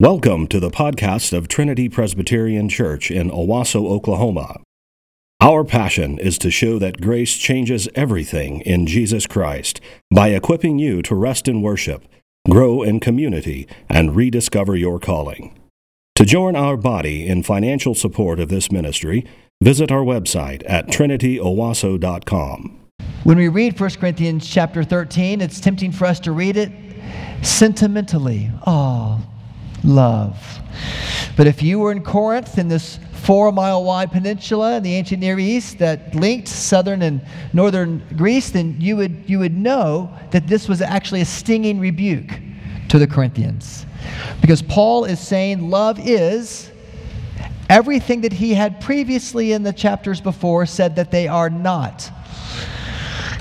Welcome to the podcast of Trinity Presbyterian Church in Owasso, Oklahoma. Our passion is to show that grace changes everything in Jesus Christ by equipping you to rest in worship, grow in community, and rediscover your calling. To join our body in financial support of this ministry, visit our website at trinityowasso.com. When we read 1 Corinthians chapter 13, it's tempting for us to read it sentimentally. Oh, love. But if you were in Corinth in this four mile wide peninsula in the ancient Near East that linked southern and northern Greece, then you would, you would know that this was actually a stinging rebuke to the Corinthians. Because Paul is saying love is everything that he had previously in the chapters before said that they are not.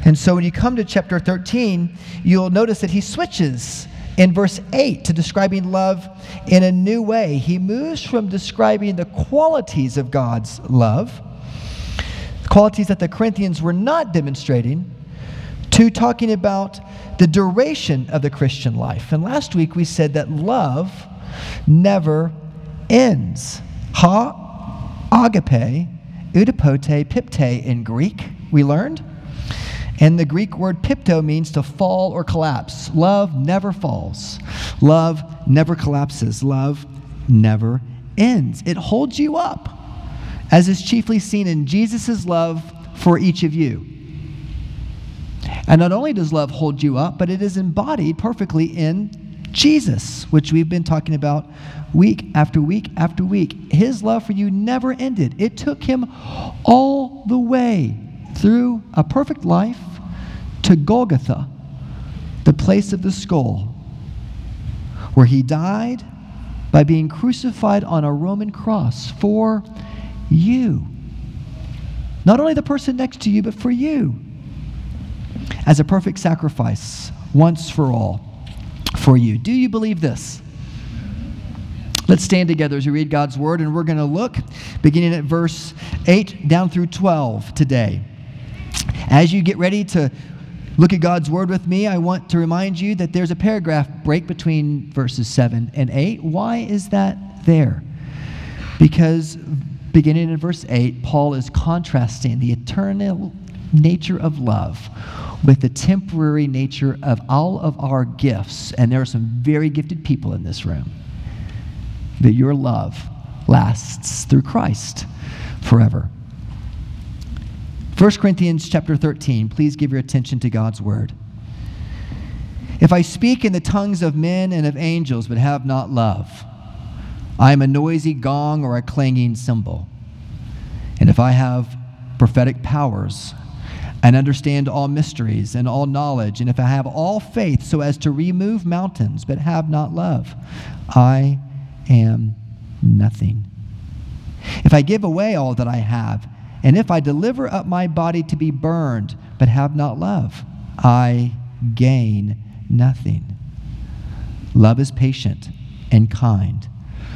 And so when you come to chapter 13, you'll notice that he switches in verse 8 to describing love in a new way. He moves from describing the qualities of God's love, qualities that the Corinthians were not demonstrating, to talking about the duration of the Christian life. And last week we said that love never ends. Ha, agape, udapote, pipte in Greek, we learned. And the Greek word pipto means to fall or collapse. Love never falls. Love never collapses. Love never ends. It holds you up, as is chiefly seen in Jesus' love for each of you. And not only does love hold you up, but it is embodied perfectly in Jesus, which we've been talking about week after week after week. His love for you never ended. It took him all the way through a perfect life to Golgotha, the place of the skull, where he died by being crucified on a Roman cross for you. Not only the person next to you, but for you. As a perfect sacrifice, once for all, for you. Do you believe this? Let's stand together as we read God's word, and we're going to look beginning at verse 8 down through 12 today. As you get ready to look at God's word with me, I want to remind you that there's a paragraph break between verses 7 and 8. Why is that there? Because beginning in verse 8, Paul is contrasting the eternal nature of love with the temporary nature of all of our gifts. And there are some very gifted people in this room. That your love lasts through Christ forever. 1 Corinthians chapter 13, please give your attention to God's word. If I speak in the tongues of men and of angels but have not love, I am a noisy gong or a clanging cymbal. And if I have prophetic powers and understand all mysteries and all knowledge, and if I have all faith so as to remove mountains but have not love, I am nothing. If I give away all that I have, and if I deliver up my body to be burned, but have not love, I gain nothing. Love is patient and kind.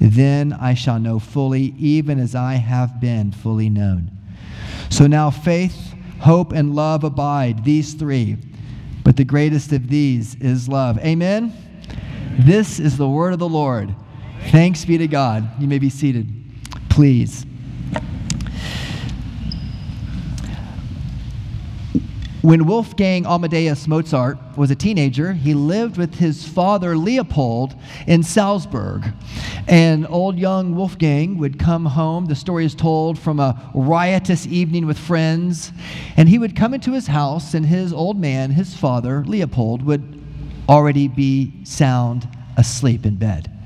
Then I shall know fully, even as I have been fully known. So now faith, hope, and love abide, these three. But the greatest of these is love. Amen. This is the word of the Lord. Thanks be to God. You may be seated, please. When Wolfgang Amadeus Mozart was a teenager, he lived with his father Leopold in Salzburg. And old young Wolfgang would come home, the story is told, from a riotous evening with friends. And he would come into his house, and his old man, his father, Leopold, would already be sound asleep in bed.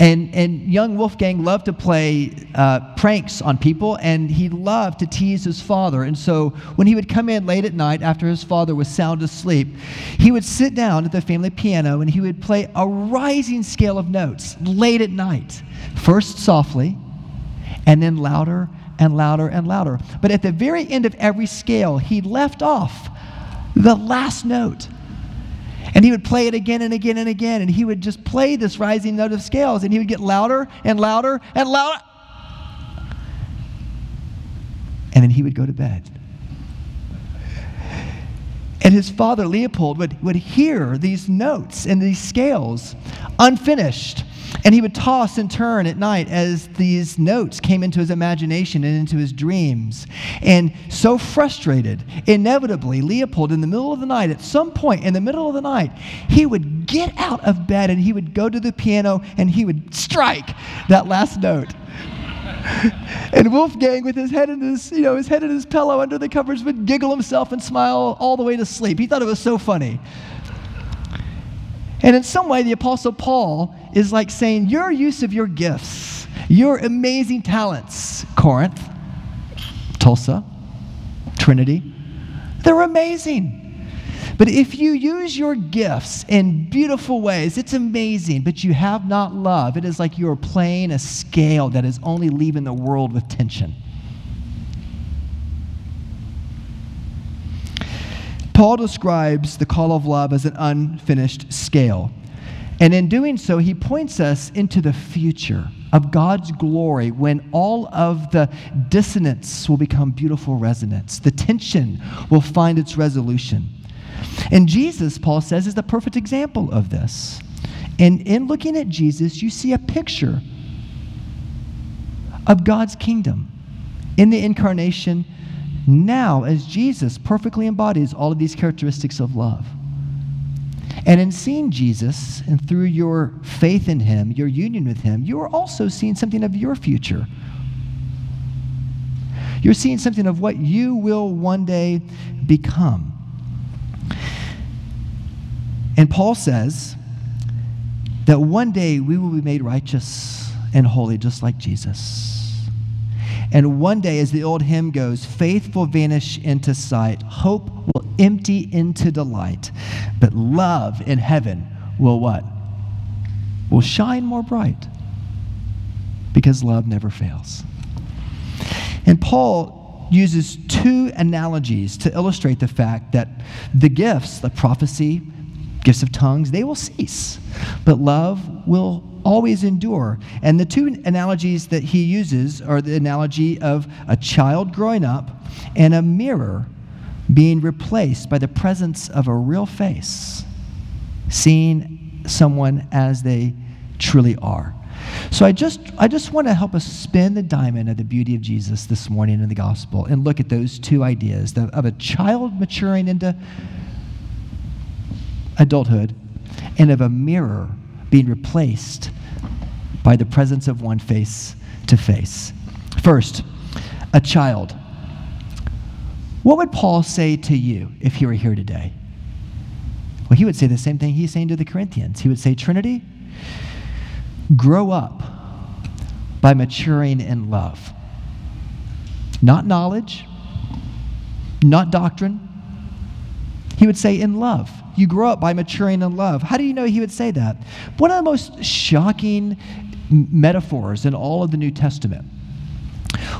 And, and young Wolfgang loved to play uh, pranks on people, and he loved to tease his father. And so when he would come in late at night after his father was sound asleep, he would sit down at the family piano and he would play a rising scale of notes late at night. First softly, and then louder and louder and louder. But at the very end of every scale, he left off the last note. And he would play it again and again and again. And he would just play this rising note of scales. And he would get louder and louder and louder. And then he would go to bed. And his father, Leopold, would, would hear these notes and these scales unfinished and he would toss and turn at night as these notes came into his imagination and into his dreams. And so frustrated, inevitably, Leopold, in the middle of the night, at some point in the middle of the night, he would get out of bed and he would go to the piano and he would strike that last note. and Wolfgang, with his head in his, you know, his head in his pillow under the covers, would giggle himself and smile all the way to sleep. He thought it was so funny. And in some way, the Apostle Paul is like saying, Your use of your gifts, your amazing talents, Corinth, Tulsa, Trinity, they're amazing. But if you use your gifts in beautiful ways, it's amazing, but you have not love, it is like you are playing a scale that is only leaving the world with tension. Paul describes the call of love as an unfinished scale. And in doing so, he points us into the future of God's glory when all of the dissonance will become beautiful resonance. The tension will find its resolution. And Jesus, Paul says, is the perfect example of this. And in looking at Jesus, you see a picture of God's kingdom in the incarnation now as Jesus perfectly embodies all of these characteristics of love. And in seeing Jesus and through your faith in him, your union with him, you are also seeing something of your future. You're seeing something of what you will one day become. And Paul says that one day we will be made righteous and holy just like Jesus. And one day, as the old hymn goes, faith will vanish into sight, hope will empty into delight, but love in heaven will what? Will shine more bright because love never fails. And Paul uses two analogies to illustrate the fact that the gifts, the prophecy, gifts of tongues, they will cease, but love will always endure. And the two analogies that he uses are the analogy of a child growing up and a mirror being replaced by the presence of a real face, seeing someone as they truly are. So I just I just want to help us spin the diamond of the beauty of Jesus this morning in the gospel and look at those two ideas the, of a child maturing into adulthood and of a mirror being replaced by the presence of one face to face. First, a child. What would Paul say to you if he were here today? Well, he would say the same thing he's saying to the Corinthians. He would say, Trinity, grow up by maturing in love. Not knowledge, not doctrine. He would say, in love. You grow up by maturing in love. How do you know he would say that? One of the most shocking metaphors in all of the New Testament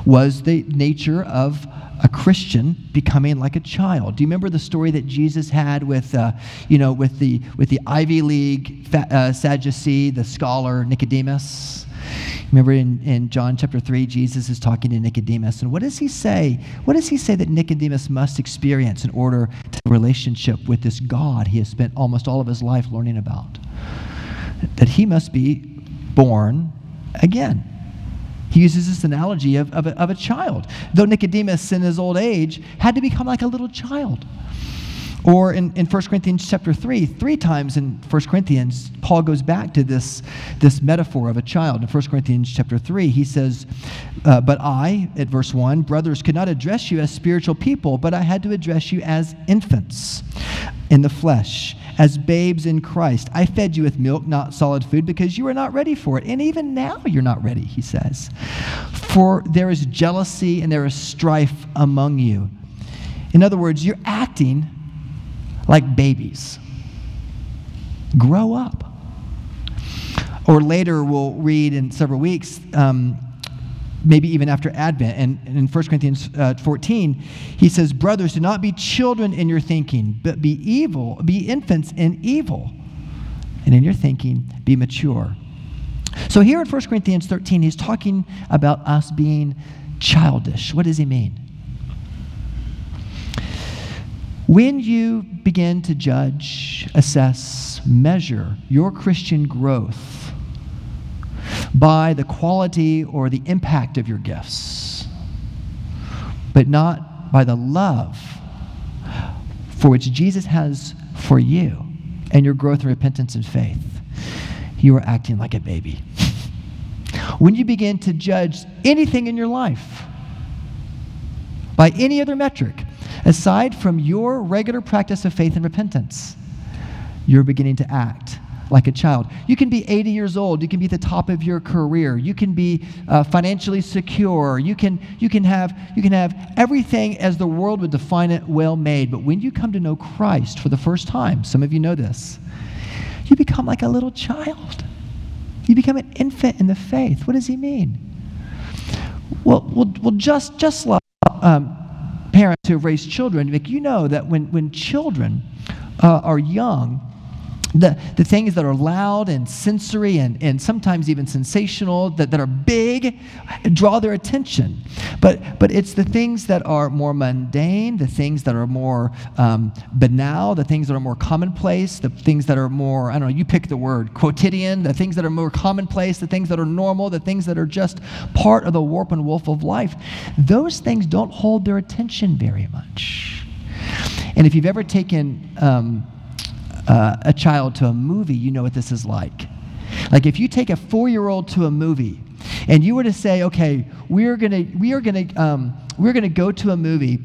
was the nature of a Christian becoming like a child. Do you remember the story that Jesus had with, uh, you know, with the with the Ivy League uh, Sadducee, the scholar Nicodemus? Remember in, in John chapter 3, Jesus is talking to Nicodemus. And what does he say? What does he say that Nicodemus must experience in order to relationship with this God he has spent almost all of his life learning about? That he must be born again. He uses this analogy of, of, a, of a child. Though Nicodemus, in his old age, had to become like a little child. Or in, in 1 Corinthians chapter 3, three times in 1 Corinthians, Paul goes back to this, this metaphor of a child. In 1 Corinthians chapter 3, he says, uh, But I, at verse 1, brothers, could not address you as spiritual people, but I had to address you as infants in the flesh, as babes in Christ. I fed you with milk, not solid food, because you were not ready for it. And even now you're not ready, he says. For there is jealousy and there is strife among you. In other words, you're acting like babies. Grow up. Or later, we'll read in several weeks, um, maybe even after Advent, and, and in 1 Corinthians uh, 14, he says, Brothers, do not be children in your thinking, but be evil, be infants in evil. And in your thinking, be mature. So here in 1 Corinthians 13, he's talking about us being childish. What does he mean? When you begin to judge, assess, measure your Christian growth by the quality or the impact of your gifts, but not by the love for which Jesus has for you and your growth in repentance and faith, you are acting like a baby. when you begin to judge anything in your life by any other metric, Aside from your regular practice of faith and repentance, you're beginning to act like a child. You can be 80 years old. You can be at the top of your career. You can be uh, financially secure. You can, you, can have, you can have everything as the world would define it well made. But when you come to know Christ for the first time, some of you know this, you become like a little child. You become an infant in the faith. What does he mean? Well, well, well just, just like um, parents who have raised children, like you know that when, when children uh, are young, the, the things that are loud and sensory and, and sometimes even sensational, that, that are big, draw their attention. But, but it's the things that are more mundane, the things that are more um, banal, the things that are more commonplace, the things that are more, I don't know, you pick the word, quotidian, the things that are more commonplace, the things that are normal, the things that are just part of the warp and woof of life. Those things don't hold their attention very much. And if you've ever taken, um, uh, a child to a movie, you know what this is like. Like if you take a four-year-old to a movie, and you were to say, okay, we're gonna we are gonna um, we're gonna go to a movie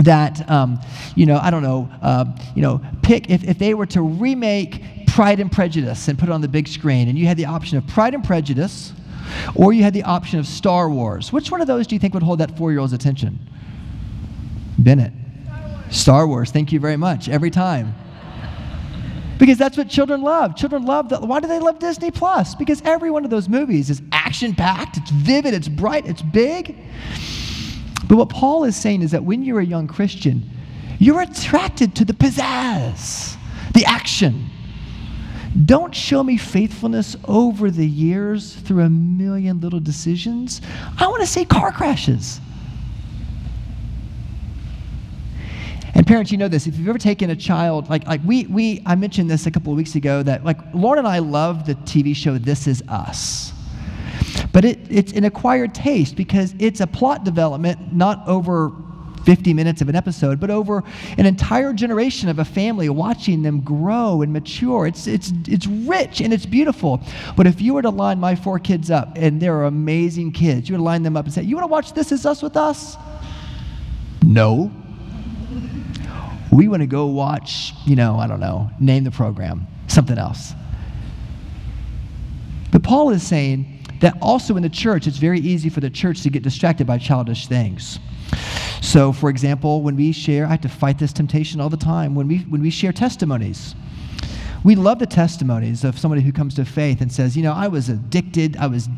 that um, you know I don't know uh, you know pick if, if they were to remake Pride and Prejudice and put it on the big screen, and you had the option of Pride and Prejudice, or you had the option of Star Wars. Which one of those do you think would hold that four-year-old's attention? Bennett. Star Wars. Star Wars. Thank you very much. Every time. Because that's what children love. Children love that. Why do they love Disney Plus? Because every one of those movies is action packed, it's vivid, it's bright, it's big. But what Paul is saying is that when you're a young Christian, you're attracted to the pizzazz, the action. Don't show me faithfulness over the years through a million little decisions. I want to see car crashes. And parents, you know this. If you've ever taken a child, like, like we, we, I mentioned this a couple of weeks ago that like Lauren and I love the TV show This Is Us. But it, it's an acquired taste because it's a plot development not over 50 minutes of an episode, but over an entire generation of a family watching them grow and mature. It's, it's, it's rich and it's beautiful. But if you were to line my four kids up, and they're amazing kids, you to line them up and say, You want to watch This Is Us with us? No. We want to go watch, you know, I don't know, name the program, something else. But Paul is saying that also in the church, it's very easy for the church to get distracted by childish things. So, for example, when we share, I have to fight this temptation all the time. When we, when we share testimonies, we love the testimonies of somebody who comes to faith and says, you know, I was addicted, I was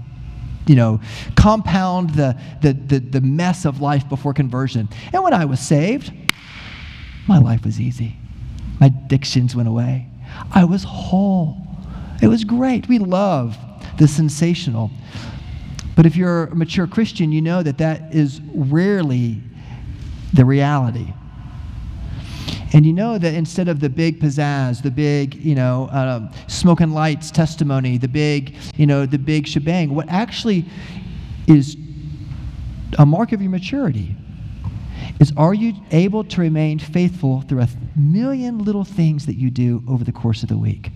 you know, compound the, the, the, the, mess of life before conversion. And when I was saved, my life was easy. My addictions went away. I was whole. It was great. We love the sensational. But if you're a mature Christian, you know that that is rarely the reality. And you know that instead of the big pizzazz, the big, you know, uh, smoke and lights testimony, the big, you know, the big shebang, what actually is a mark of your maturity is are you able to remain faithful through a million little things that you do over the course of the week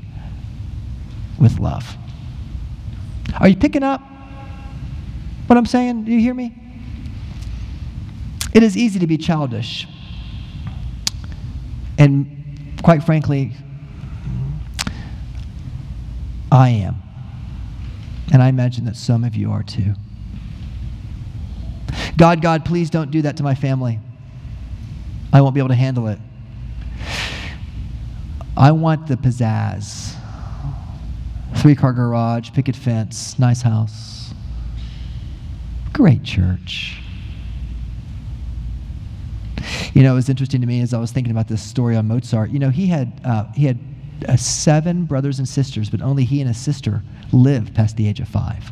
with love? Are you picking up what I'm saying? Do you hear me? It is easy to be childish. And quite frankly, I am. And I imagine that some of you are too. God, God, please don't do that to my family. I won't be able to handle it. I want the pizzazz. Three car garage, picket fence, nice house. Great church. You know, it was interesting to me as I was thinking about this story on Mozart. You know, he had, uh, he had uh, seven brothers and sisters, but only he and his sister lived past the age of five.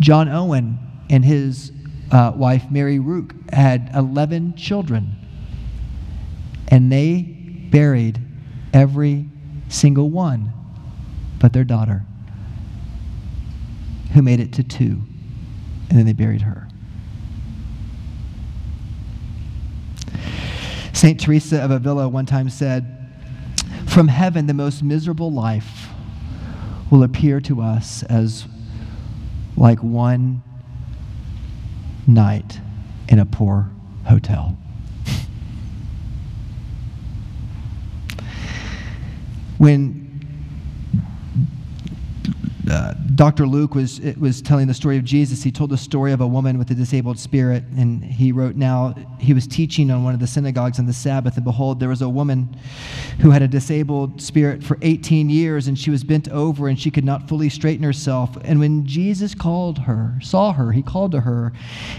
John Owen and his uh, wife, Mary Rooke, had 11 children. And they buried every single one but their daughter, who made it to two. And then they buried her. St. Teresa of Avila one time said, From heaven, the most miserable life will appear to us as like one night in a poor hotel. when uh, Dr. Luke was, was telling the story of Jesus. He told the story of a woman with a disabled spirit, and he wrote, Now, he was teaching on one of the synagogues on the Sabbath, and behold, there was a woman who had a disabled spirit for 18 years, and she was bent over, and she could not fully straighten herself. And when Jesus called her, saw her, he called to her,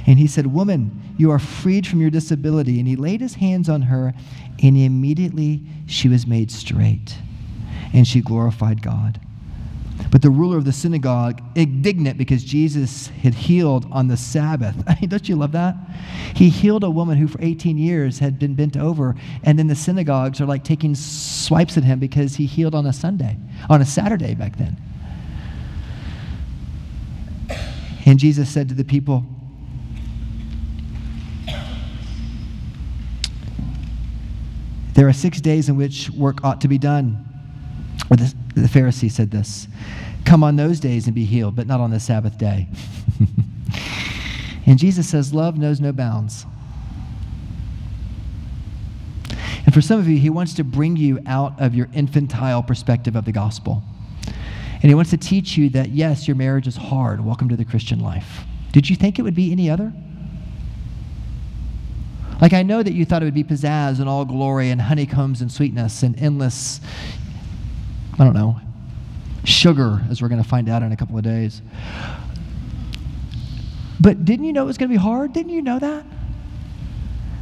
and he said, Woman, you are freed from your disability. And he laid his hands on her, and immediately she was made straight, and she glorified God. But the ruler of the synagogue, indignant because Jesus had healed on the Sabbath. I mean, don't you love that? He healed a woman who for 18 years had been bent over, and then the synagogues are like taking swipes at him because he healed on a Sunday, on a Saturday back then. And Jesus said to the people, There are six days in which work ought to be done. Or the, the Pharisee said this Come on those days and be healed, but not on the Sabbath day. and Jesus says, Love knows no bounds. And for some of you, he wants to bring you out of your infantile perspective of the gospel. And he wants to teach you that, yes, your marriage is hard. Welcome to the Christian life. Did you think it would be any other? Like, I know that you thought it would be pizzazz and all glory and honeycombs and sweetness and endless, I don't know, sugar, as we're going to find out in a couple of days. But didn't you know it was going to be hard? Didn't you know that?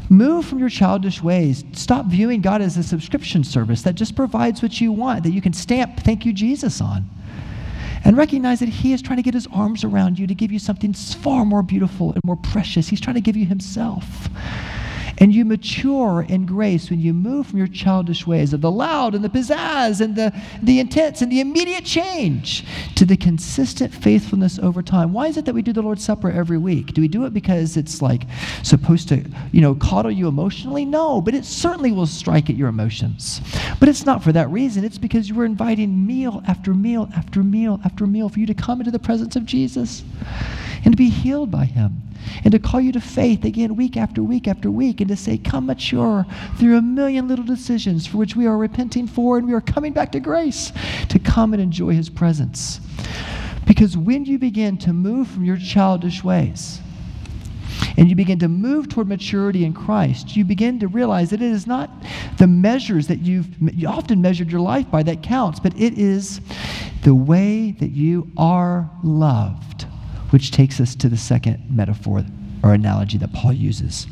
Move from your childish ways. Stop viewing God as a subscription service that just provides what you want, that you can stamp thank you, Jesus, on. And recognize that He is trying to get His arms around you to give you something far more beautiful and more precious. He's trying to give you Himself. And you mature in grace when you move from your childish ways of the loud and the pizzazz and the, the intense and the immediate change to the consistent faithfulness over time. Why is it that we do the Lord's Supper every week? Do we do it because it's like supposed to, you know, coddle you emotionally? No, but it certainly will strike at your emotions. But it's not for that reason. It's because you are inviting meal after meal after meal after meal for you to come into the presence of Jesus and to be healed by Him and to call you to faith again week after week after week and to say, Come mature through a million little decisions for which we are repenting for and we are coming back to grace to come and enjoy His presence. Because when you begin to move from your childish ways, and you begin to move toward maturity in Christ, you begin to realize that it is not the measures that you've you often measured your life by that counts, but it is the way that you are loved which takes us to the second metaphor or analogy that Paul uses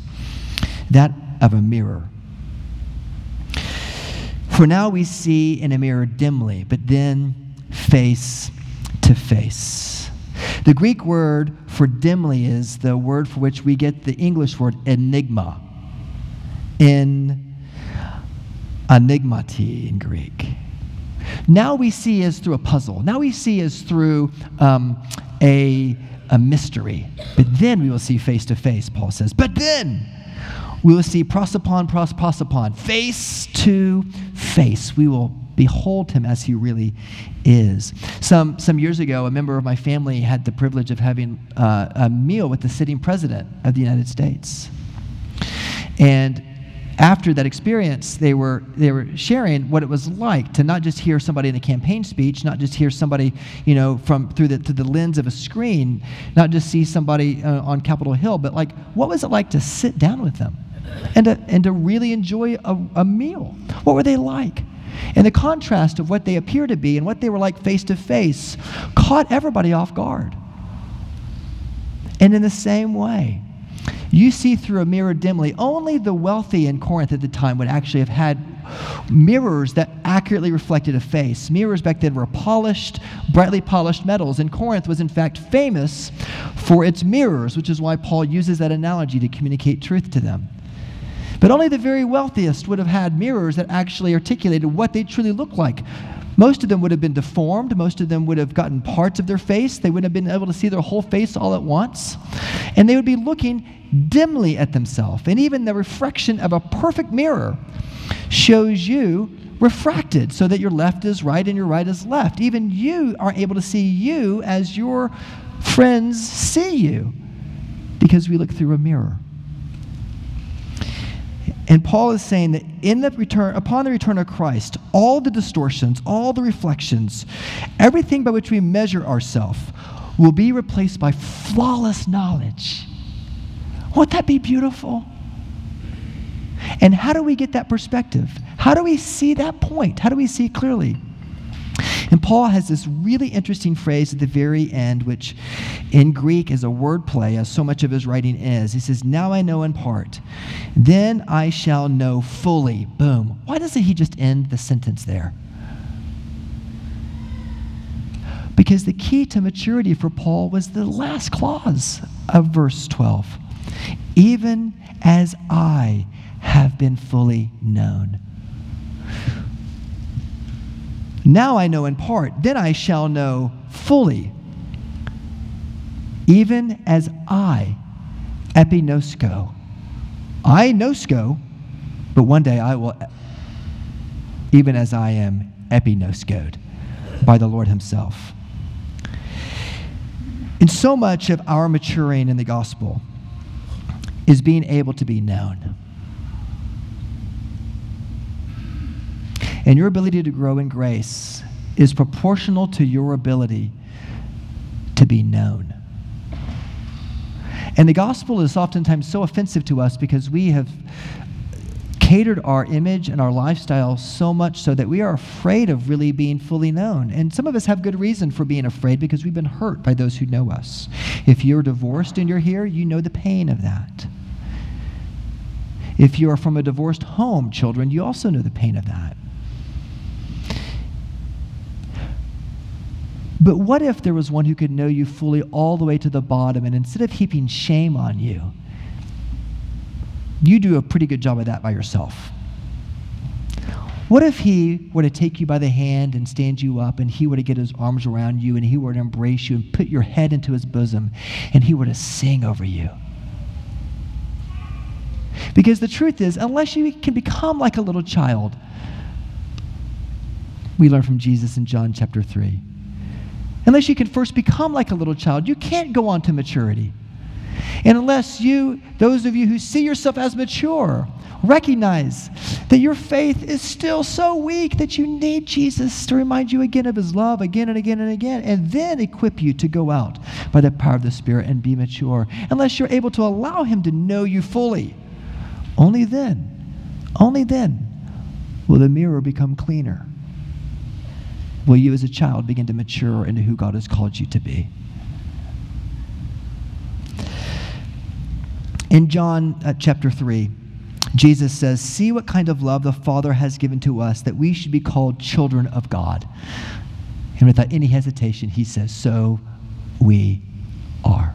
that of a mirror. For now we see in a mirror dimly, but then face to face. The Greek word for dimly is the word for which we get the English word enigma. In enigmati in Greek. Now we see as through a puzzle. Now we see as through um, a, a mystery. But then we will see face to face, Paul says. But then we will see prosopon, pros, prosopon, face to face. We will behold him as he really is. Some, some years ago, a member of my family had the privilege of having uh, a meal with the sitting president of the United States. And after that experience, they were, they were sharing what it was like to not just hear somebody in a campaign speech, not just hear somebody, you know, from through the, through the lens of a screen, not just see somebody uh, on Capitol Hill, but like, what was it like to sit down with them and to, and to really enjoy a, a meal? What were they like? And the contrast of what they appear to be and what they were like face to face caught everybody off guard. And in the same way, you see through a mirror dimly. Only the wealthy in Corinth at the time would actually have had mirrors that accurately reflected a face. Mirrors back then were polished, brightly polished metals. And Corinth was, in fact, famous for its mirrors, which is why Paul uses that analogy to communicate truth to them. But only the very wealthiest would have had mirrors that actually articulated what they truly looked like. Most of them would have been deformed. Most of them would have gotten parts of their face. They wouldn't have been able to see their whole face all at once. And they would be looking dimly at themselves. And even the reflection of a perfect mirror shows you refracted so that your left is right and your right is left. Even you aren't able to see you as your friends see you because we look through a mirror. And Paul is saying that in the return, upon the return of Christ, all the distortions, all the reflections, everything by which we measure ourselves will be replaced by flawless knowledge. Won't that be beautiful? And how do we get that perspective? How do we see that point? How do we see clearly? And Paul has this really interesting phrase at the very end, which in Greek is a wordplay, as so much of his writing is. He says, Now I know in part, then I shall know fully. Boom. Why doesn't he just end the sentence there? Because the key to maturity for Paul was the last clause of verse 12. Even as I have been fully known. Now I know in part, then I shall know fully, even as I, epinosko. I nosko, but one day I will, even as I am epinoskoed by the Lord Himself. And so much of our maturing in the gospel is being able to be known. And your ability to grow in grace is proportional to your ability to be known. And the gospel is oftentimes so offensive to us because we have catered our image and our lifestyle so much so that we are afraid of really being fully known. And some of us have good reason for being afraid because we've been hurt by those who know us. If you're divorced and you're here, you know the pain of that. If you are from a divorced home, children, you also know the pain of that. But what if there was one who could know you fully all the way to the bottom, and instead of heaping shame on you, you do a pretty good job of that by yourself? What if he were to take you by the hand and stand you up, and he were to get his arms around you, and he were to embrace you and put your head into his bosom, and he were to sing over you? Because the truth is, unless you can become like a little child, we learn from Jesus in John chapter 3 unless you can first become like a little child, you can't go on to maturity. And unless you, those of you who see yourself as mature, recognize that your faith is still so weak that you need Jesus to remind you again of his love again and again and again, and then equip you to go out by the power of the Spirit and be mature. Unless you're able to allow him to know you fully, only then, only then will the mirror become cleaner will you as a child begin to mature into who God has called you to be? In John uh, chapter 3, Jesus says, See what kind of love the Father has given to us that we should be called children of God. And without any hesitation, he says, So we are.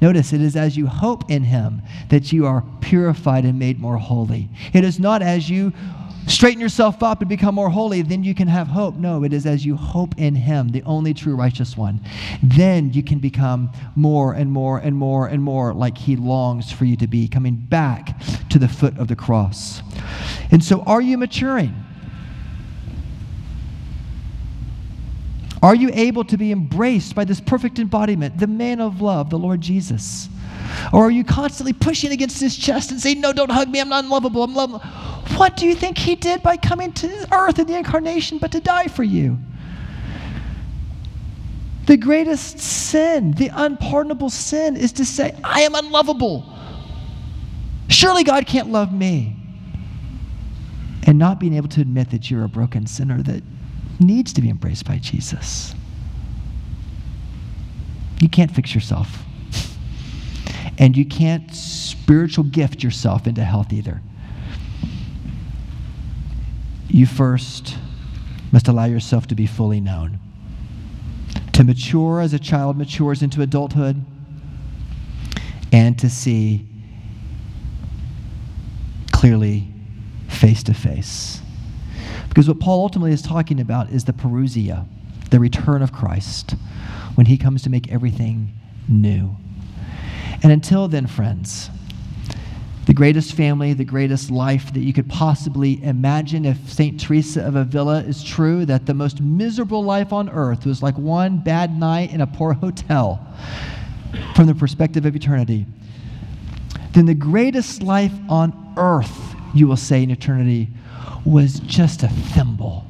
Notice it is as you hope in him that you are purified and made more holy. It is not as you straighten yourself up and become more holy, then you can have hope. No, it is as you hope in him, the only true righteous one. Then you can become more and more and more and more like he longs for you to be, coming back to the foot of the cross. And so, are you maturing? Are you able to be embraced by this perfect embodiment, the man of love, the Lord Jesus? Or are you constantly pushing against his chest and saying, No, don't hug me, I'm not unlovable, I'm lovable? What do you think he did by coming to earth in the incarnation but to die for you? The greatest sin, the unpardonable sin, is to say, I am unlovable. Surely God can't love me. And not being able to admit that you're a broken sinner that needs to be embraced by Jesus. You can't fix yourself. And you can't spiritual gift yourself into health either. You first must allow yourself to be fully known. To mature as a child matures into adulthood, and to see clearly face to face. Because what Paul ultimately is talking about is the parousia, the return of Christ, when he comes to make everything new. And until then, friends, the greatest family, the greatest life that you could possibly imagine if St. Teresa of Avila is true, that the most miserable life on earth was like one bad night in a poor hotel from the perspective of eternity, then the greatest life on earth, you will say in eternity, was just a thimble,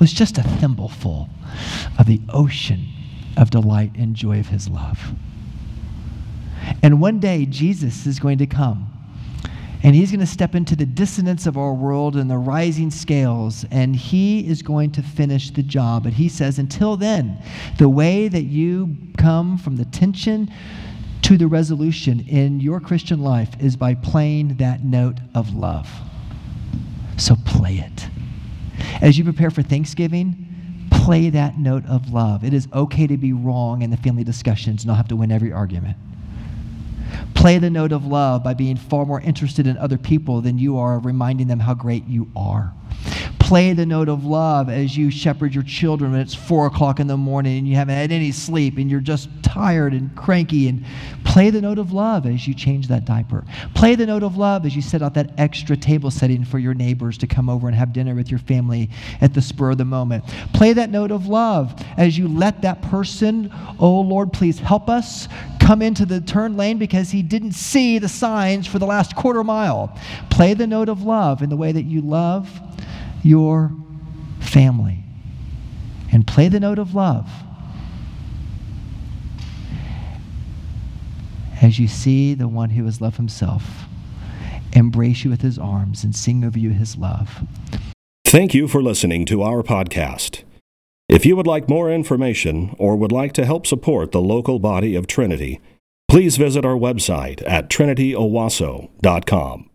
was just a thimbleful of the ocean of delight and joy of his love. And one day, Jesus is going to come. And he's going to step into the dissonance of our world and the rising scales, and he is going to finish the job. But he says, until then, the way that you come from the tension to the resolution in your Christian life is by playing that note of love. So play it. As you prepare for Thanksgiving, play that note of love. It is okay to be wrong in the family discussions and not have to win every argument. Play the note of love by being far more interested in other people than you are reminding them how great you are play the note of love as you shepherd your children when it's four o'clock in the morning and you haven't had any sleep and you're just tired and cranky. And play the note of love as you change that diaper. Play the note of love as you set out that extra table setting for your neighbors to come over and have dinner with your family at the spur of the moment. Play that note of love as you let that person, oh Lord, please help us, come into the turn lane because he didn't see the signs for the last quarter mile. Play the note of love in the way that you love your family and play the note of love as you see the one who has loved himself embrace you with his arms and sing over you his love. Thank you for listening to our podcast. If you would like more information or would like to help support the local body of Trinity, please visit our website at trinityowasso.com.